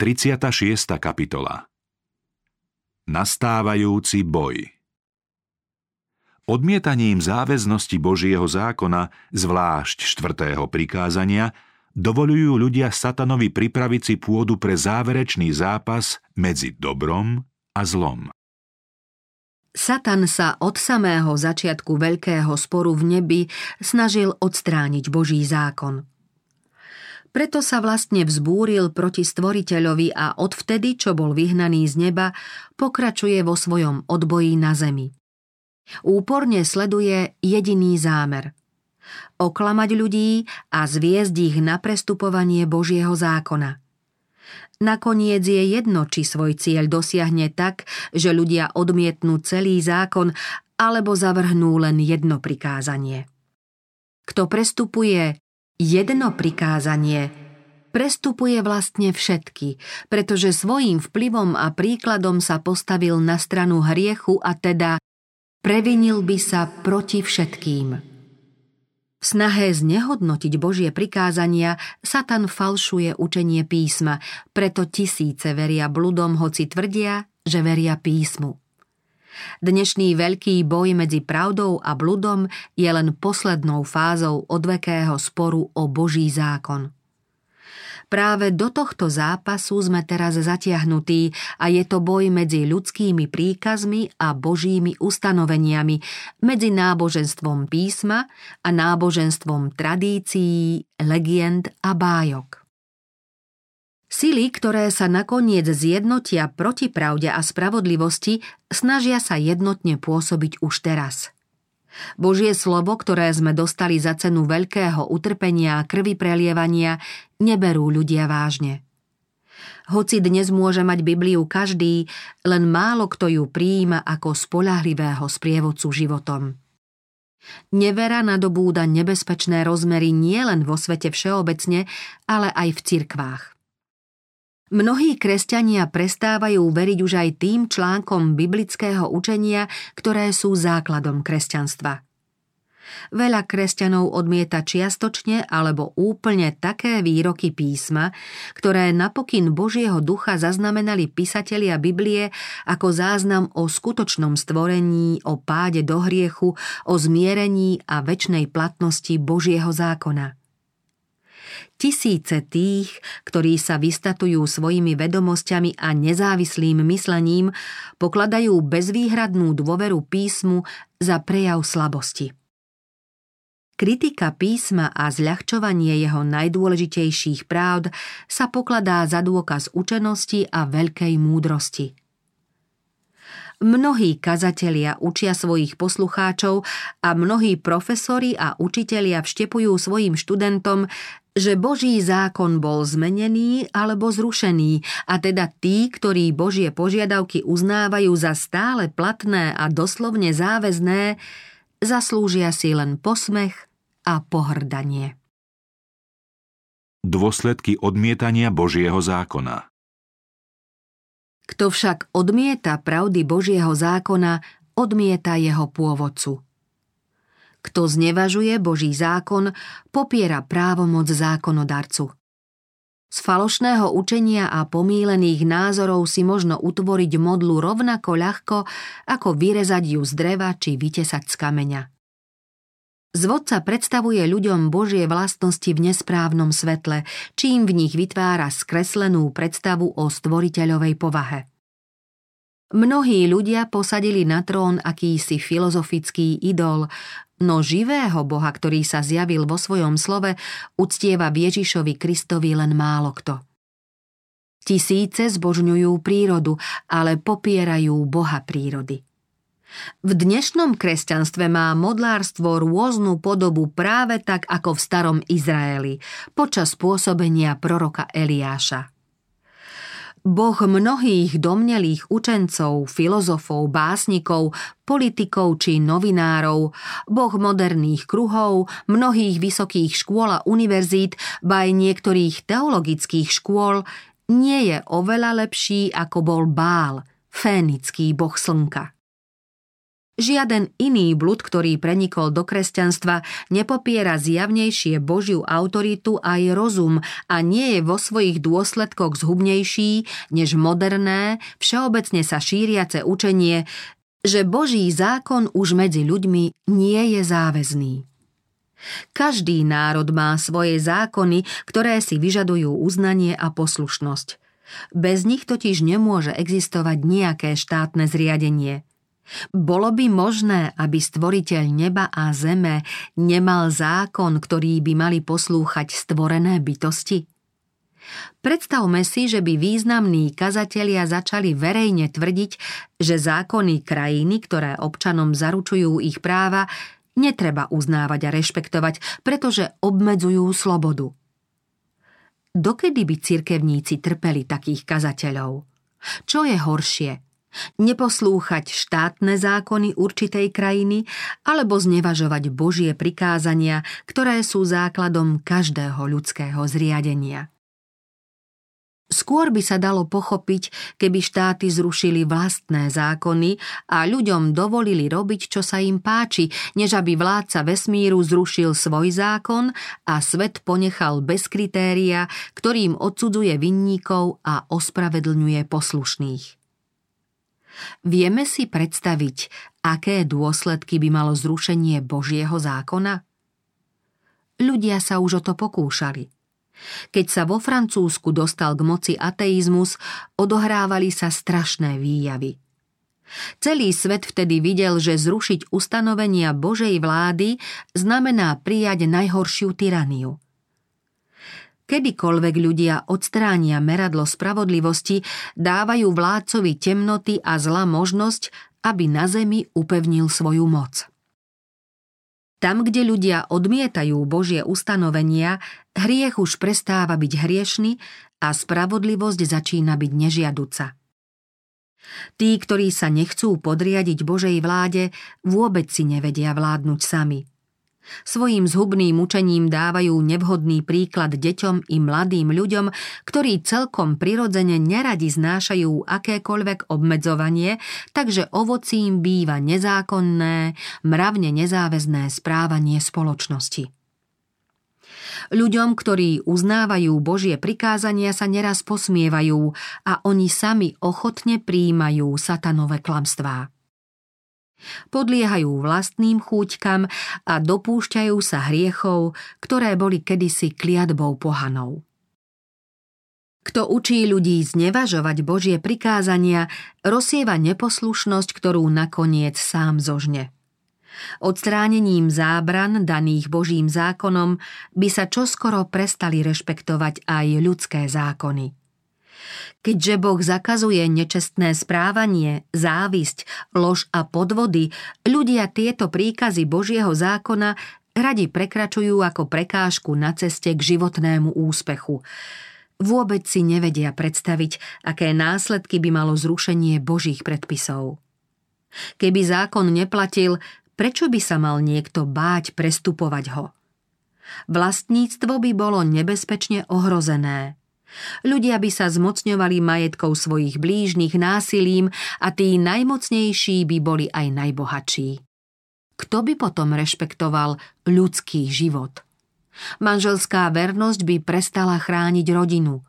36. kapitola Nastávajúci boj Odmietaním záväznosti Božieho zákona, zvlášť štvrtého prikázania, dovolujú ľudia satanovi pripraviť si pôdu pre záverečný zápas medzi dobrom a zlom. Satan sa od samého začiatku veľkého sporu v nebi snažil odstrániť Boží zákon – preto sa vlastne vzbúril proti stvoriteľovi a odvtedy, čo bol vyhnaný z neba, pokračuje vo svojom odboji na zemi. Úporne sleduje jediný zámer. Oklamať ľudí a zviezť ich na prestupovanie Božieho zákona. Nakoniec je jedno, či svoj cieľ dosiahne tak, že ľudia odmietnú celý zákon alebo zavrhnú len jedno prikázanie. Kto prestupuje jedno prikázanie prestupuje vlastne všetky, pretože svojím vplyvom a príkladom sa postavil na stranu hriechu a teda previnil by sa proti všetkým. V snahe znehodnotiť Božie prikázania Satan falšuje učenie písma, preto tisíce veria bludom, hoci tvrdia, že veria písmu. Dnešný veľký boj medzi pravdou a bludom je len poslednou fázou odvekého sporu o Boží zákon. Práve do tohto zápasu sme teraz zatiahnutí a je to boj medzi ľudskými príkazmi a božími ustanoveniami, medzi náboženstvom písma a náboženstvom tradícií, legend a bájok. Sily, ktoré sa nakoniec zjednotia proti pravde a spravodlivosti, snažia sa jednotne pôsobiť už teraz. Božie slovo, ktoré sme dostali za cenu veľkého utrpenia a krvi prelievania, neberú ľudia vážne. Hoci dnes môže mať Bibliu každý, len málo kto ju prijíma ako spolahlivého sprievodcu životom. Nevera nadobúda nebezpečné rozmery nielen vo svete všeobecne, ale aj v cirkvách. Mnohí kresťania prestávajú veriť už aj tým článkom biblického učenia, ktoré sú základom kresťanstva. Veľa kresťanov odmieta čiastočne alebo úplne také výroky písma, ktoré napokyn Božieho ducha zaznamenali písatelia Biblie ako záznam o skutočnom stvorení, o páde do hriechu, o zmierení a väčšnej platnosti Božieho zákona – Tisíce tých, ktorí sa vystatujú svojimi vedomosťami a nezávislým myslením, pokladajú bezvýhradnú dôveru písmu za prejav slabosti. Kritika písma a zľahčovanie jeho najdôležitejších práv sa pokladá za dôkaz učenosti a veľkej múdrosti. Mnohí kazatelia učia svojich poslucháčov a mnohí profesori a učitelia vštepujú svojim študentom, že Boží zákon bol zmenený alebo zrušený a teda tí, ktorí Božie požiadavky uznávajú za stále platné a doslovne záväzné, zaslúžia si len posmech a pohrdanie. Dôsledky odmietania Božieho zákona kto však odmieta pravdy Božieho zákona, odmieta jeho pôvodcu. Kto znevažuje Boží zákon, popiera právomoc zákonodarcu. Z falošného učenia a pomílených názorov si možno utvoriť modlu rovnako ľahko, ako vyrezať ju z dreva či vytesať z kameňa. Zvodca predstavuje ľuďom Božie vlastnosti v nesprávnom svetle, čím v nich vytvára skreslenú predstavu o stvoriteľovej povahe. Mnohí ľudia posadili na trón akýsi filozofický idol, no živého Boha, ktorý sa zjavil vo svojom slove, uctieva Ježišovi Kristovi len málo kto. Tisíce zbožňujú prírodu, ale popierajú Boha prírody. V dnešnom kresťanstve má modlárstvo rôznu podobu práve tak ako v starom Izraeli počas pôsobenia proroka Eliáša. Boh mnohých domnelých učencov, filozofov, básnikov, politikov či novinárov, boh moderných kruhov, mnohých vysokých škôl a univerzít, ba aj niektorých teologických škôl, nie je oveľa lepší ako bol Bál, fénický boh slnka. Žiaden iný blud, ktorý prenikol do kresťanstva, nepopiera zjavnejšie Božiu autoritu aj rozum a nie je vo svojich dôsledkoch zhubnejší než moderné, všeobecne sa šíriace učenie, že Boží zákon už medzi ľuďmi nie je záväzný. Každý národ má svoje zákony, ktoré si vyžadujú uznanie a poslušnosť. Bez nich totiž nemôže existovať nejaké štátne zriadenie – bolo by možné, aby stvoriteľ neba a zeme nemal zákon, ktorý by mali poslúchať stvorené bytosti? Predstavme si, že by významní kazatelia začali verejne tvrdiť, že zákony krajiny, ktoré občanom zaručujú ich práva, netreba uznávať a rešpektovať, pretože obmedzujú slobodu. Dokedy by cirkevníci trpeli takých kazateľov? Čo je horšie – Neposlúchať štátne zákony určitej krajiny alebo znevažovať Božie prikázania, ktoré sú základom každého ľudského zriadenia. Skôr by sa dalo pochopiť, keby štáty zrušili vlastné zákony a ľuďom dovolili robiť, čo sa im páči, než aby vládca vesmíru zrušil svoj zákon a svet ponechal bez kritéria, ktorým odsudzuje vinníkov a ospravedlňuje poslušných. Vieme si predstaviť, aké dôsledky by malo zrušenie Božieho zákona? Ľudia sa už o to pokúšali. Keď sa vo Francúzsku dostal k moci ateizmus, odohrávali sa strašné výjavy. Celý svet vtedy videl, že zrušiť ustanovenia Božej vlády znamená prijať najhoršiu tyraniu – Kedykoľvek ľudia odstránia meradlo spravodlivosti, dávajú vládcovi temnoty a zla možnosť, aby na zemi upevnil svoju moc. Tam, kde ľudia odmietajú Božie ustanovenia, hriech už prestáva byť hriešny a spravodlivosť začína byť nežiaduca. Tí, ktorí sa nechcú podriadiť Božej vláde, vôbec si nevedia vládnuť sami – Svojím zhubným učením dávajú nevhodný príklad deťom i mladým ľuďom, ktorí celkom prirodzene neradi znášajú akékoľvek obmedzovanie, takže ovocím býva nezákonné, mravne nezáväzné správanie spoločnosti. Ľuďom, ktorí uznávajú Božie prikázania, sa neraz posmievajú a oni sami ochotne príjmajú satanové klamstvá. Podliehajú vlastným chúťkam a dopúšťajú sa hriechov, ktoré boli kedysi kliatbou pohanou. Kto učí ľudí znevažovať Božie prikázania, rozsieva neposlušnosť, ktorú nakoniec sám zožne. Odstránením zábran daných Božím zákonom by sa čoskoro prestali rešpektovať aj ľudské zákony. Keďže Boh zakazuje nečestné správanie, závisť, lož a podvody, ľudia tieto príkazy Božieho zákona radi prekračujú ako prekážku na ceste k životnému úspechu. Vôbec si nevedia predstaviť, aké následky by malo zrušenie Božích predpisov. Keby zákon neplatil, prečo by sa mal niekto báť prestupovať ho? Vlastníctvo by bolo nebezpečne ohrozené – Ľudia by sa zmocňovali majetkov svojich blížnych násilím a tí najmocnejší by boli aj najbohatší. Kto by potom rešpektoval ľudský život? Manželská vernosť by prestala chrániť rodinu.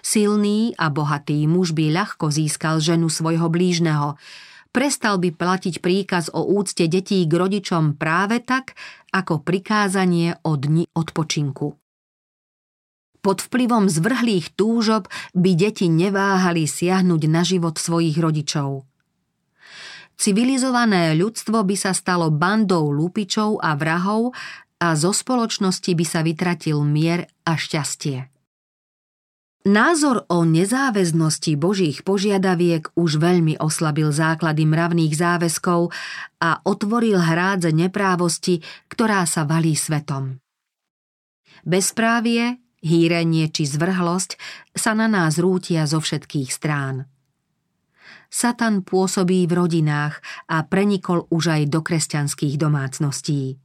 Silný a bohatý muž by ľahko získal ženu svojho blížneho. Prestal by platiť príkaz o úcte detí k rodičom práve tak, ako prikázanie o dni odpočinku. Pod vplyvom zvrhlých túžob by deti neváhali siahnuť na život svojich rodičov. Civilizované ľudstvo by sa stalo bandou lupičov a vrahov a zo spoločnosti by sa vytratil mier a šťastie. Názor o nezáväznosti Božích požiadaviek už veľmi oslabil základy mravných záväzkov a otvoril hrádze neprávosti, ktorá sa valí svetom. Bezprávie, hýrenie či zvrhlosť sa na nás rútia zo všetkých strán. Satan pôsobí v rodinách a prenikol už aj do kresťanských domácností.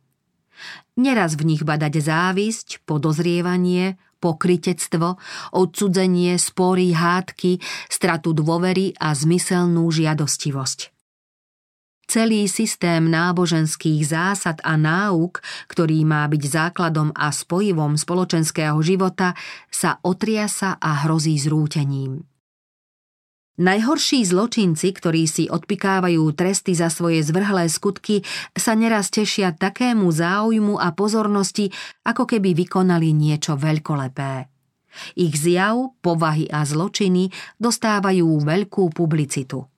Neraz v nich badať závisť, podozrievanie, pokritectvo, odsudzenie, spory, hádky, stratu dôvery a zmyselnú žiadostivosť. Celý systém náboženských zásad a náuk, ktorý má byť základom a spojivom spoločenského života, sa otriasa a hrozí zrútením. Najhorší zločinci, ktorí si odpikávajú tresty za svoje zvrhlé skutky, sa neraz tešia takému záujmu a pozornosti, ako keby vykonali niečo veľkolepé. Ich zjav, povahy a zločiny dostávajú veľkú publicitu.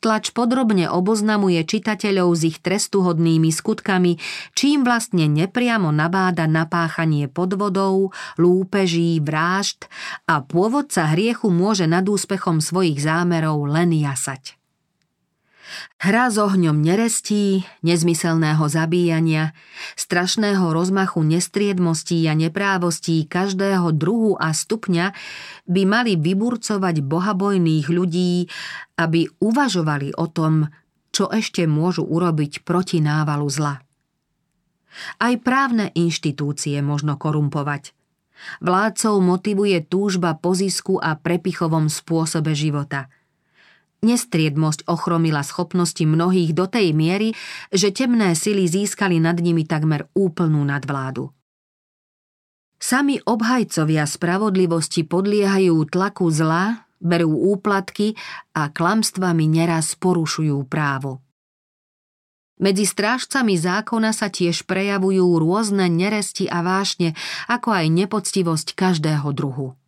Tlač podrobne oboznamuje čitateľov s ich trestuhodnými skutkami, čím vlastne nepriamo nabáda napáchanie podvodov, lúpeží, vrážd a pôvodca hriechu môže nad úspechom svojich zámerov len jasať. Hra s ohňom nerestí, nezmyselného zabíjania, strašného rozmachu nestriedmostí a neprávostí každého druhu a stupňa by mali vyburcovať bohabojných ľudí, aby uvažovali o tom, čo ešte môžu urobiť proti návalu zla. Aj právne inštitúcie možno korumpovať. Vládcov motivuje túžba po zisku a prepichovom spôsobe života – Nestriedmosť ochromila schopnosti mnohých do tej miery, že temné sily získali nad nimi takmer úplnú nadvládu. Sami obhajcovia spravodlivosti podliehajú tlaku zla, berú úplatky a klamstvami neraz porušujú právo. Medzi strážcami zákona sa tiež prejavujú rôzne neresti a vášne, ako aj nepoctivosť každého druhu.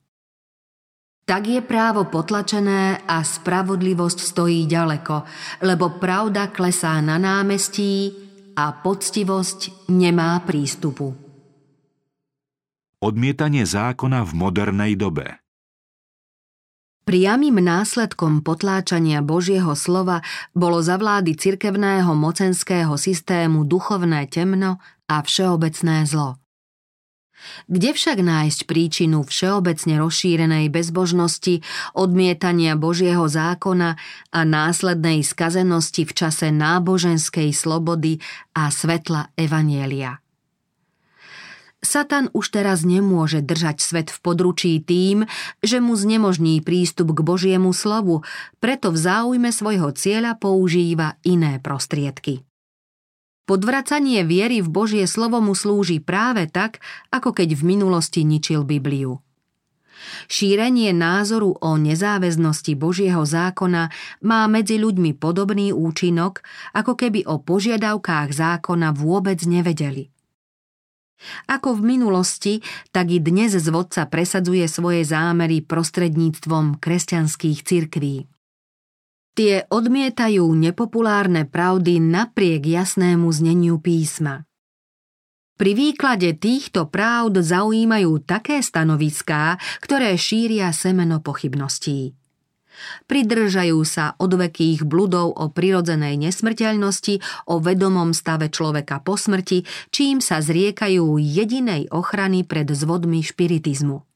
Tak je právo potlačené a spravodlivosť stojí ďaleko, lebo pravda klesá na námestí a poctivosť nemá prístupu. Odmietanie zákona v modernej dobe Priamým následkom potláčania Božieho slova bolo za vlády cirkevného mocenského systému duchovné temno a všeobecné zlo. Kde však nájsť príčinu všeobecne rozšírenej bezbožnosti, odmietania Božieho zákona a následnej skazenosti v čase náboženskej slobody a svetla Evanielia? Satan už teraz nemôže držať svet v područí tým, že mu znemožní prístup k Božiemu slovu, preto v záujme svojho cieľa používa iné prostriedky. Podvracanie viery v Božie slovo mu slúži práve tak, ako keď v minulosti ničil Bibliu. Šírenie názoru o nezáväznosti Božieho zákona má medzi ľuďmi podobný účinok, ako keby o požiadavkách zákona vôbec nevedeli. Ako v minulosti, tak i dnes zvodca presadzuje svoje zámery prostredníctvom kresťanských cirkví. Tie odmietajú nepopulárne pravdy napriek jasnému zneniu písma. Pri výklade týchto pravd zaujímajú také stanoviská, ktoré šíria semeno pochybností. Pridržajú sa odvekých bludov o prirodzenej nesmrteľnosti, o vedomom stave človeka po smrti, čím sa zriekajú jedinej ochrany pred zvodmi špiritizmu.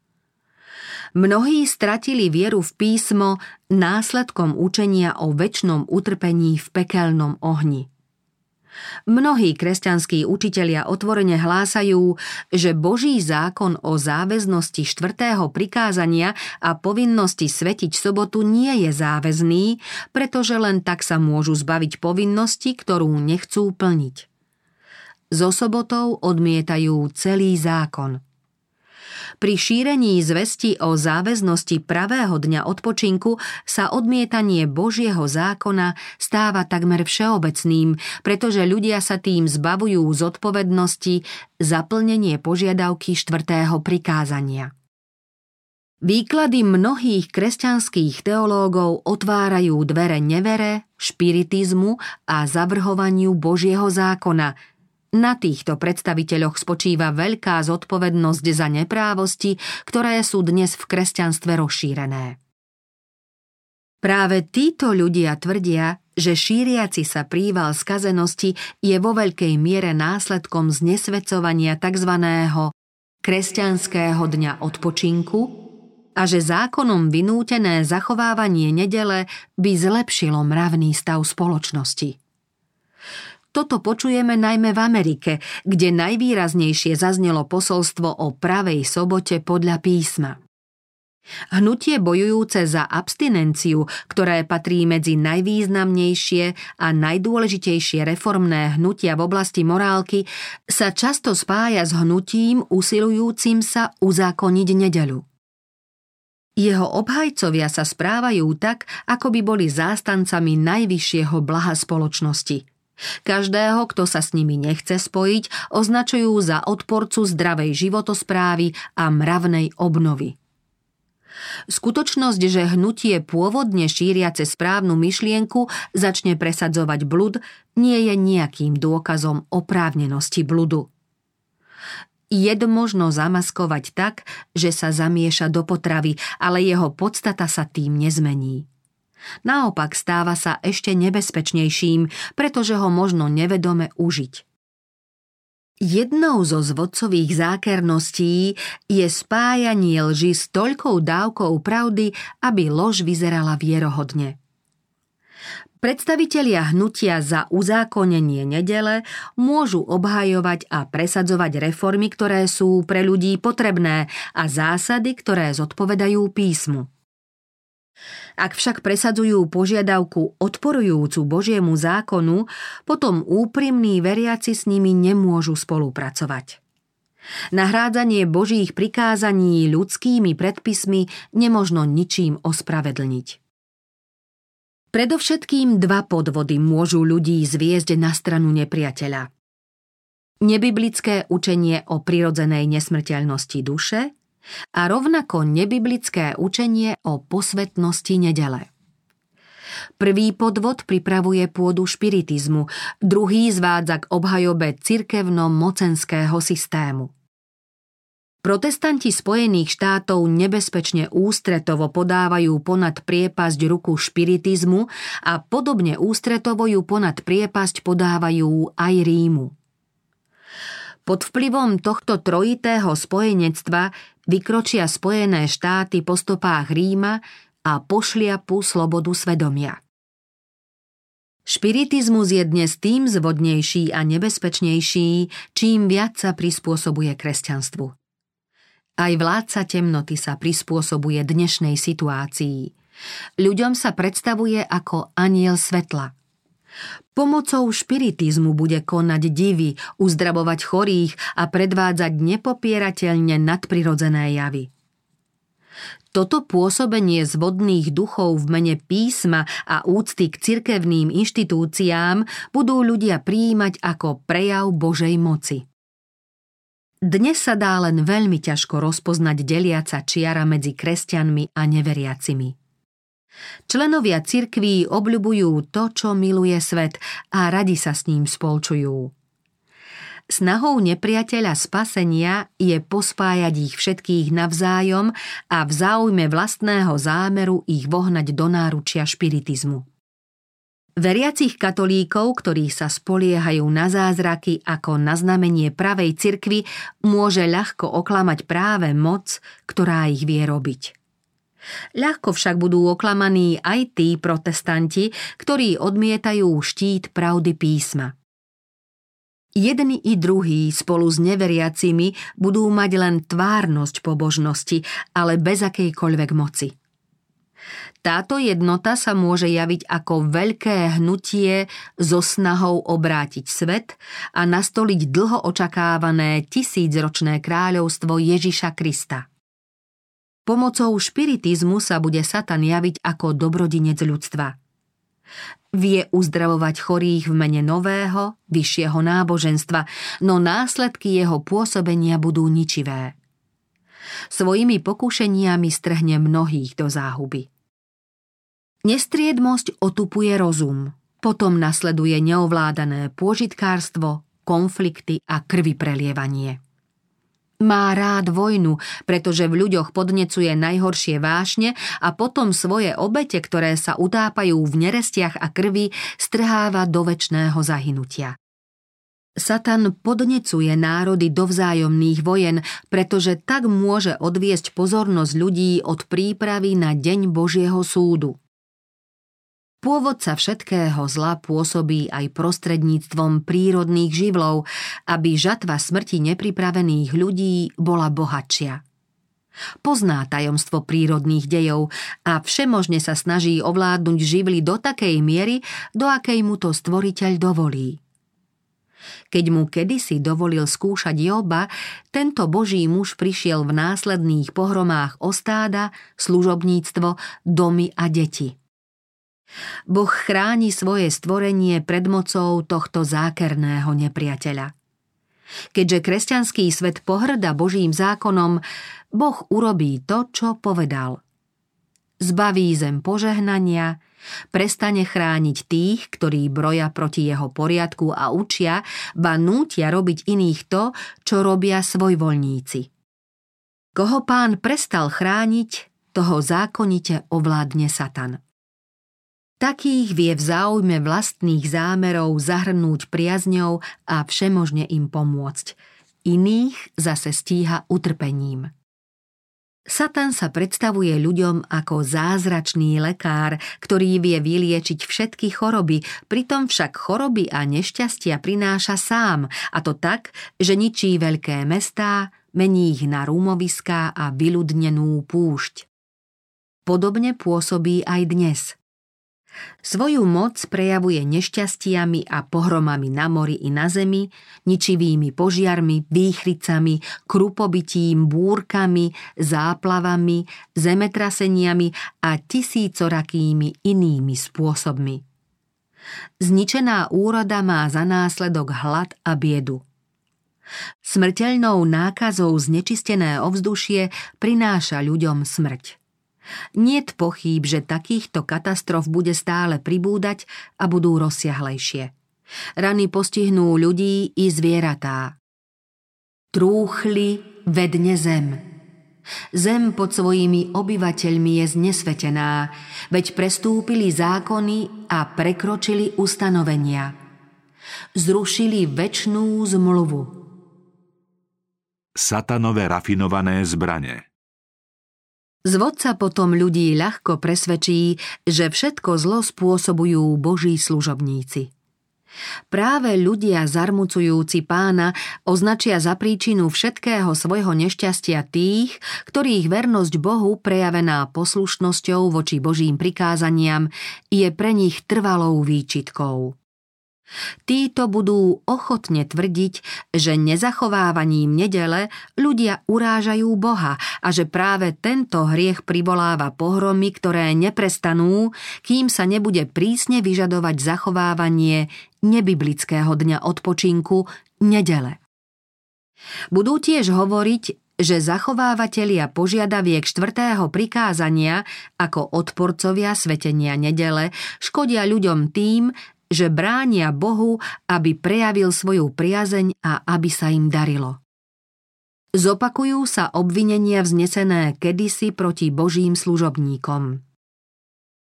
Mnohí stratili vieru v písmo následkom učenia o väčšnom utrpení v pekelnom ohni. Mnohí kresťanskí učitelia otvorene hlásajú, že Boží zákon o záväznosti štvrtého prikázania a povinnosti svetiť sobotu nie je záväzný, pretože len tak sa môžu zbaviť povinnosti, ktorú nechcú plniť. So sobotou odmietajú celý zákon – pri šírení zvesti o záväznosti pravého dňa odpočinku sa odmietanie Božieho zákona stáva takmer všeobecným, pretože ľudia sa tým zbavujú zodpovednosti za plnenie požiadavky štvrtého prikázania. Výklady mnohých kresťanských teológov otvárajú dvere nevere, špiritizmu a zavrhovaniu Božieho zákona – na týchto predstaviteľoch spočíva veľká zodpovednosť za neprávosti, ktoré sú dnes v kresťanstve rozšírené. Práve títo ľudia tvrdia, že šíriaci sa príval skazenosti je vo veľkej miere následkom znesvedcovania tzv. kresťanského dňa odpočinku a že zákonom vynútené zachovávanie nedele by zlepšilo mravný stav spoločnosti. Toto počujeme najmä v Amerike, kde najvýraznejšie zaznelo posolstvo o pravej sobote podľa písma. Hnutie bojujúce za abstinenciu, ktoré patrí medzi najvýznamnejšie a najdôležitejšie reformné hnutia v oblasti morálky, sa často spája s hnutím usilujúcim sa uzákoniť nedeľu. Jeho obhajcovia sa správajú tak, ako by boli zástancami najvyššieho blaha spoločnosti. Každého, kto sa s nimi nechce spojiť, označujú za odporcu zdravej životosprávy a mravnej obnovy. Skutočnosť, že hnutie pôvodne šíriace správnu myšlienku začne presadzovať blud, nie je nejakým dôkazom oprávnenosti bludu. Jed možno zamaskovať tak, že sa zamieša do potravy, ale jeho podstata sa tým nezmení. Naopak stáva sa ešte nebezpečnejším, pretože ho možno nevedome užiť. Jednou zo zvodcových zákerností je spájanie lži s toľkou dávkou pravdy, aby lož vyzerala vierohodne. Predstavitelia hnutia za uzákonenie nedele môžu obhajovať a presadzovať reformy, ktoré sú pre ľudí potrebné a zásady, ktoré zodpovedajú písmu. Ak však presadzujú požiadavku odporujúcu Božiemu zákonu, potom úprimní veriaci s nimi nemôžu spolupracovať. Nahrádzanie Božích prikázaní ľudskými predpismi nemožno ničím ospravedlniť. Predovšetkým dva podvody môžu ľudí zviezť na stranu nepriateľa. Nebiblické učenie o prirodzenej nesmrteľnosti duše – a rovnako nebiblické učenie o posvetnosti nedele. Prvý podvod pripravuje pôdu špiritizmu, druhý zvádza k obhajobe cirkevno-mocenského systému. Protestanti Spojených štátov nebezpečne ústretovo podávajú ponad priepasť ruku špiritizmu a podobne ústretovo ju ponad priepasť podávajú aj Rímu. Pod vplyvom tohto trojitého spojenectva vykročia Spojené štáty po stopách Ríma a pošliapu slobodu svedomia. Špiritizmus je dnes tým zvodnejší a nebezpečnejší, čím viac sa prispôsobuje kresťanstvu. Aj vládca temnoty sa prispôsobuje dnešnej situácii. Ľuďom sa predstavuje ako aniel svetla – Pomocou špiritizmu bude konať divy, uzdravovať chorých a predvádzať nepopierateľne nadprirodzené javy. Toto pôsobenie zvodných duchov v mene písma a úcty k cirkevným inštitúciám budú ľudia príjmať ako prejav Božej moci. Dnes sa dá len veľmi ťažko rozpoznať deliaca čiara medzi kresťanmi a neveriacimi. Členovia cirkví obľubujú to, čo miluje svet a radi sa s ním spolčujú. Snahou nepriateľa spasenia je pospájať ich všetkých navzájom a v záujme vlastného zámeru ich vohnať do náručia špiritizmu. Veriacich katolíkov, ktorí sa spoliehajú na zázraky ako na znamenie pravej cirkvy, môže ľahko oklamať práve moc, ktorá ich vie robiť. Ľahko však budú oklamaní aj tí protestanti, ktorí odmietajú štít pravdy písma. Jedni i druhí spolu s neveriacimi budú mať len tvárnosť pobožnosti, ale bez akejkoľvek moci. Táto jednota sa môže javiť ako veľké hnutie so snahou obrátiť svet a nastoliť dlho očakávané tisícročné kráľovstvo Ježiša Krista. Pomocou špiritizmu sa bude Satan javiť ako dobrodinec ľudstva. Vie uzdravovať chorých v mene nového, vyššieho náboženstva, no následky jeho pôsobenia budú ničivé. Svojimi pokúšeniami strhne mnohých do záhuby. Nestriedmosť otupuje rozum, potom nasleduje neovládané pôžitkárstvo, konflikty a krvi prelievanie. Má rád vojnu, pretože v ľuďoch podnecuje najhoršie vášne a potom svoje obete, ktoré sa utápajú v nerestiach a krvi, strháva do väčšného zahynutia. Satan podnecuje národy do vzájomných vojen, pretože tak môže odviesť pozornosť ľudí od prípravy na deň Božieho súdu. Pôvodca všetkého zla pôsobí aj prostredníctvom prírodných živlov, aby žatva smrti nepripravených ľudí bola bohatšia. Pozná tajomstvo prírodných dejov a všemožne sa snaží ovládnuť živly do takej miery, do akej mu to stvoriteľ dovolí. Keď mu kedysi dovolil skúšať Joba, tento boží muž prišiel v následných pohromách o stáda, služobníctvo, domy a deti. Boh chráni svoje stvorenie pred mocou tohto zákerného nepriateľa. Keďže kresťanský svet pohrda Božím zákonom, Boh urobí to, čo povedal. Zbaví zem požehnania, prestane chrániť tých, ktorí broja proti jeho poriadku a učia, ba nútia robiť iných to, čo robia svojvoľníci. Koho pán prestal chrániť, toho zákonite ovládne Satan. Takých vie v záujme vlastných zámerov zahrnúť priazňou a všemožne im pomôcť. Iných zase stíha utrpením. Satan sa predstavuje ľuďom ako zázračný lekár, ktorý vie vyliečiť všetky choroby, pritom však choroby a nešťastia prináša sám, a to tak, že ničí veľké mestá, mení ich na rúmoviská a vyľudnenú púšť. Podobne pôsobí aj dnes – Svoju moc prejavuje nešťastiami a pohromami na mori i na zemi, ničivými požiarmi, výchricami, krupobytím, búrkami, záplavami, zemetraseniami a tisícorakými inými spôsobmi. Zničená úroda má za následok hlad a biedu. Smrteľnou nákazou znečistené ovzdušie prináša ľuďom smrť. Niet pochýb, že takýchto katastrof bude stále pribúdať a budú rozsiahlejšie. Rany postihnú ľudí i zvieratá. Trúchli vedne zem. Zem pod svojimi obyvateľmi je znesvetená, veď prestúpili zákony a prekročili ustanovenia. Zrušili väčšnú zmluvu. Satanové rafinované zbrane Zvodca potom ľudí ľahko presvedčí, že všetko zlo spôsobujú boží služobníci. Práve ľudia zarmucujúci pána označia za príčinu všetkého svojho nešťastia tých, ktorých vernosť Bohu prejavená poslušnosťou voči Božím prikázaniam je pre nich trvalou výčitkou. Títo budú ochotne tvrdiť, že nezachovávaním nedele ľudia urážajú Boha a že práve tento hriech privoláva pohromy, ktoré neprestanú, kým sa nebude prísne vyžadovať zachovávanie nebiblického dňa odpočinku nedele. Budú tiež hovoriť, že zachovávateľia požiadaviek štvrtého prikázania ako odporcovia svetenia nedele škodia ľuďom tým, že bránia Bohu, aby prejavil svoju priazeň a aby sa im darilo. Zopakujú sa obvinenia vznesené kedysi proti Božím služobníkom.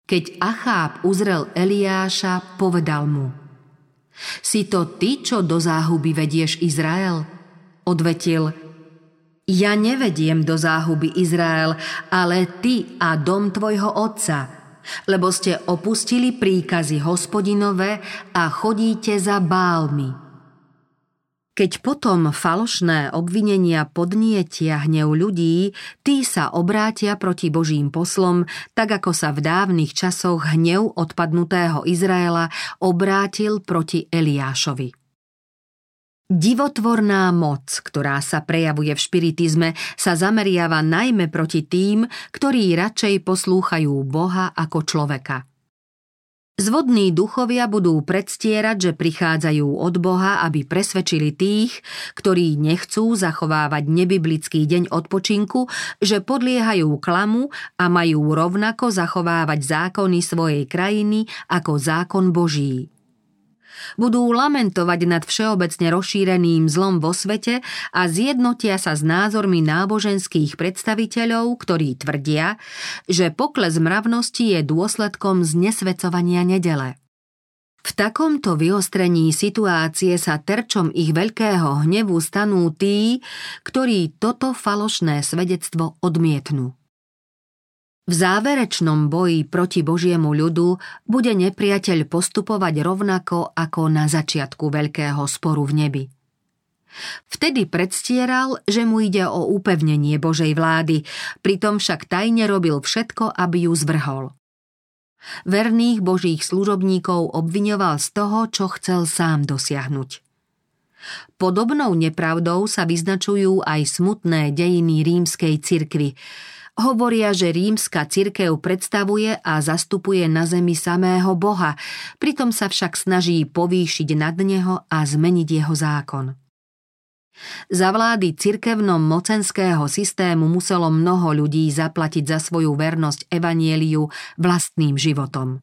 Keď Acháb uzrel Eliáša, povedal mu Si to ty, čo do záhuby vedieš Izrael? Odvetil Ja nevediem do záhuby Izrael, ale ty a dom tvojho otca – lebo ste opustili príkazy hospodinové a chodíte za bálmi. Keď potom falošné obvinenia podnietia hnev ľudí, tí sa obrátia proti Božím poslom, tak ako sa v dávnych časoch hnev odpadnutého Izraela obrátil proti Eliášovi. Divotvorná moc, ktorá sa prejavuje v špiritizme, sa zameriava najmä proti tým, ktorí radšej poslúchajú Boha ako človeka. Zvodní duchovia budú predstierať, že prichádzajú od Boha, aby presvedčili tých, ktorí nechcú zachovávať nebiblický deň odpočinku, že podliehajú klamu a majú rovnako zachovávať zákony svojej krajiny ako zákon Boží budú lamentovať nad všeobecne rozšíreným zlom vo svete a zjednotia sa s názormi náboženských predstaviteľov, ktorí tvrdia, že pokles mravnosti je dôsledkom znesvecovania nedele. V takomto vyostrení situácie sa terčom ich veľkého hnevu stanú tí, ktorí toto falošné svedectvo odmietnú. V záverečnom boji proti Božiemu ľudu bude nepriateľ postupovať rovnako ako na začiatku veľkého sporu v nebi. Vtedy predstieral, že mu ide o upevnenie Božej vlády, pritom však tajne robil všetko, aby ju zvrhol. Verných božích služobníkov obviňoval z toho, čo chcel sám dosiahnuť. Podobnou nepravdou sa vyznačujú aj smutné dejiny rímskej cirkvy. Hovoria, že rímska cirkev predstavuje a zastupuje na zemi samého Boha, pritom sa však snaží povýšiť nad neho a zmeniť jeho zákon. Za vlády cirkevnom mocenského systému muselo mnoho ľudí zaplatiť za svoju vernosť evanieliu vlastným životom.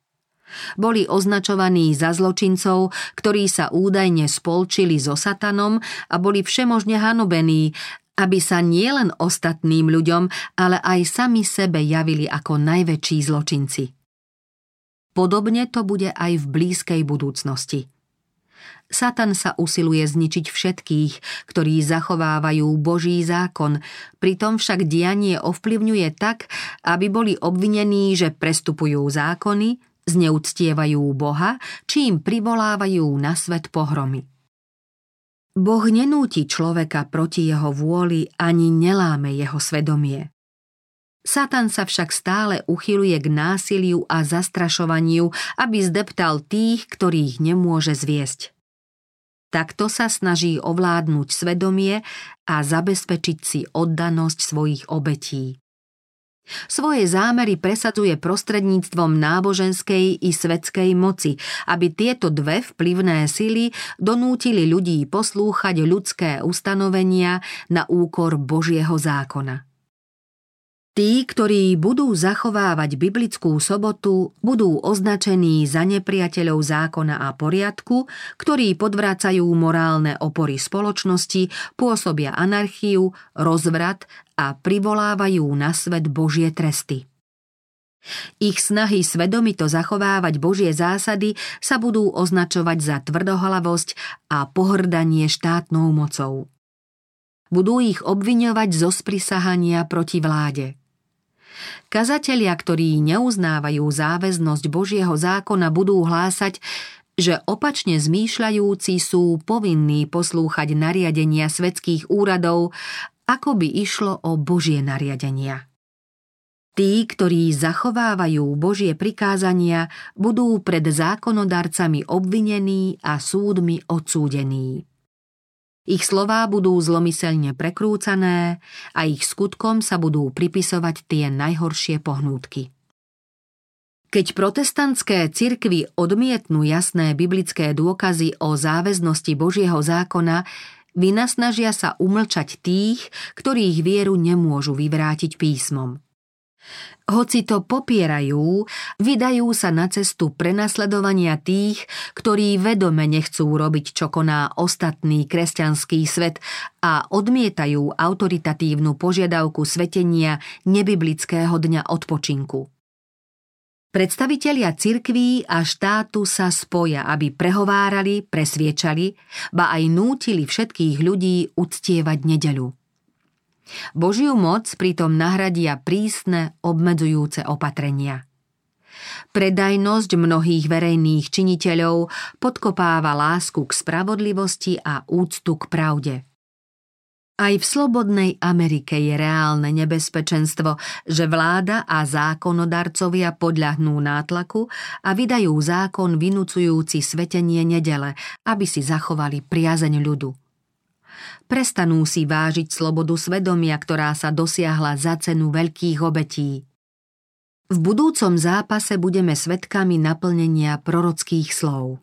Boli označovaní za zločincov, ktorí sa údajne spolčili so satanom a boli všemožne hanobení, aby sa nielen ostatným ľuďom, ale aj sami sebe javili ako najväčší zločinci. Podobne to bude aj v blízkej budúcnosti – Satan sa usiluje zničiť všetkých, ktorí zachovávajú Boží zákon, pritom však dianie ovplyvňuje tak, aby boli obvinení, že prestupujú zákony, zneúctievajú Boha, či im privolávajú na svet pohromy. Boh nenúti človeka proti jeho vôli ani neláme jeho svedomie. Satan sa však stále uchyluje k násiliu a zastrašovaniu, aby zdeptal tých, ktorých nemôže zviesť. Takto sa snaží ovládnuť svedomie a zabezpečiť si oddanosť svojich obetí. Svoje zámery presadzuje prostredníctvom náboženskej i svetskej moci, aby tieto dve vplyvné sily donútili ľudí poslúchať ľudské ustanovenia na úkor Božieho zákona. Tí, ktorí budú zachovávať biblickú sobotu, budú označení za nepriateľov zákona a poriadku, ktorí podvracajú morálne opory spoločnosti, pôsobia anarchiu, rozvrat a privolávajú na svet Božie tresty. Ich snahy svedomito zachovávať Božie zásady sa budú označovať za tvrdohlavosť a pohrdanie štátnou mocou. Budú ich obviňovať zo sprisahania proti vláde. Kazatelia, ktorí neuznávajú záväznosť Božieho zákona, budú hlásať, že opačne zmýšľajúci sú povinní poslúchať nariadenia svetských úradov, ako by išlo o Božie nariadenia. Tí, ktorí zachovávajú Božie prikázania, budú pred zákonodarcami obvinení a súdmi odsúdení. Ich slová budú zlomyselne prekrúcané a ich skutkom sa budú pripisovať tie najhoršie pohnútky. Keď protestantské cirkvy odmietnú jasné biblické dôkazy o záväznosti Božieho zákona, vynasnažia sa umlčať tých, ktorých vieru nemôžu vyvrátiť písmom. Hoci to popierajú, vydajú sa na cestu prenasledovania tých, ktorí vedome nechcú robiť, čo koná ostatný kresťanský svet a odmietajú autoritatívnu požiadavku svetenia nebiblického dňa odpočinku. Predstavitelia cirkví a štátu sa spoja, aby prehovárali, presviečali, ba aj nútili všetkých ľudí uctievať nedeľu. Božiu moc pritom nahradia prísne obmedzujúce opatrenia. Predajnosť mnohých verejných činiteľov podkopáva lásku k spravodlivosti a úctu k pravde. Aj v slobodnej Amerike je reálne nebezpečenstvo, že vláda a zákonodarcovia podľahnú nátlaku a vydajú zákon vynúcujúci svetenie nedele, aby si zachovali priazeň ľudu prestanú si vážiť slobodu svedomia, ktorá sa dosiahla za cenu veľkých obetí. V budúcom zápase budeme svetkami naplnenia prorockých slov.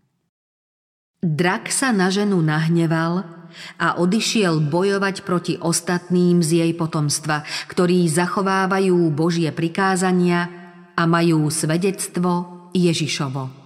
Drak sa na ženu nahneval a odišiel bojovať proti ostatným z jej potomstva, ktorí zachovávajú Božie prikázania a majú svedectvo Ježišovo.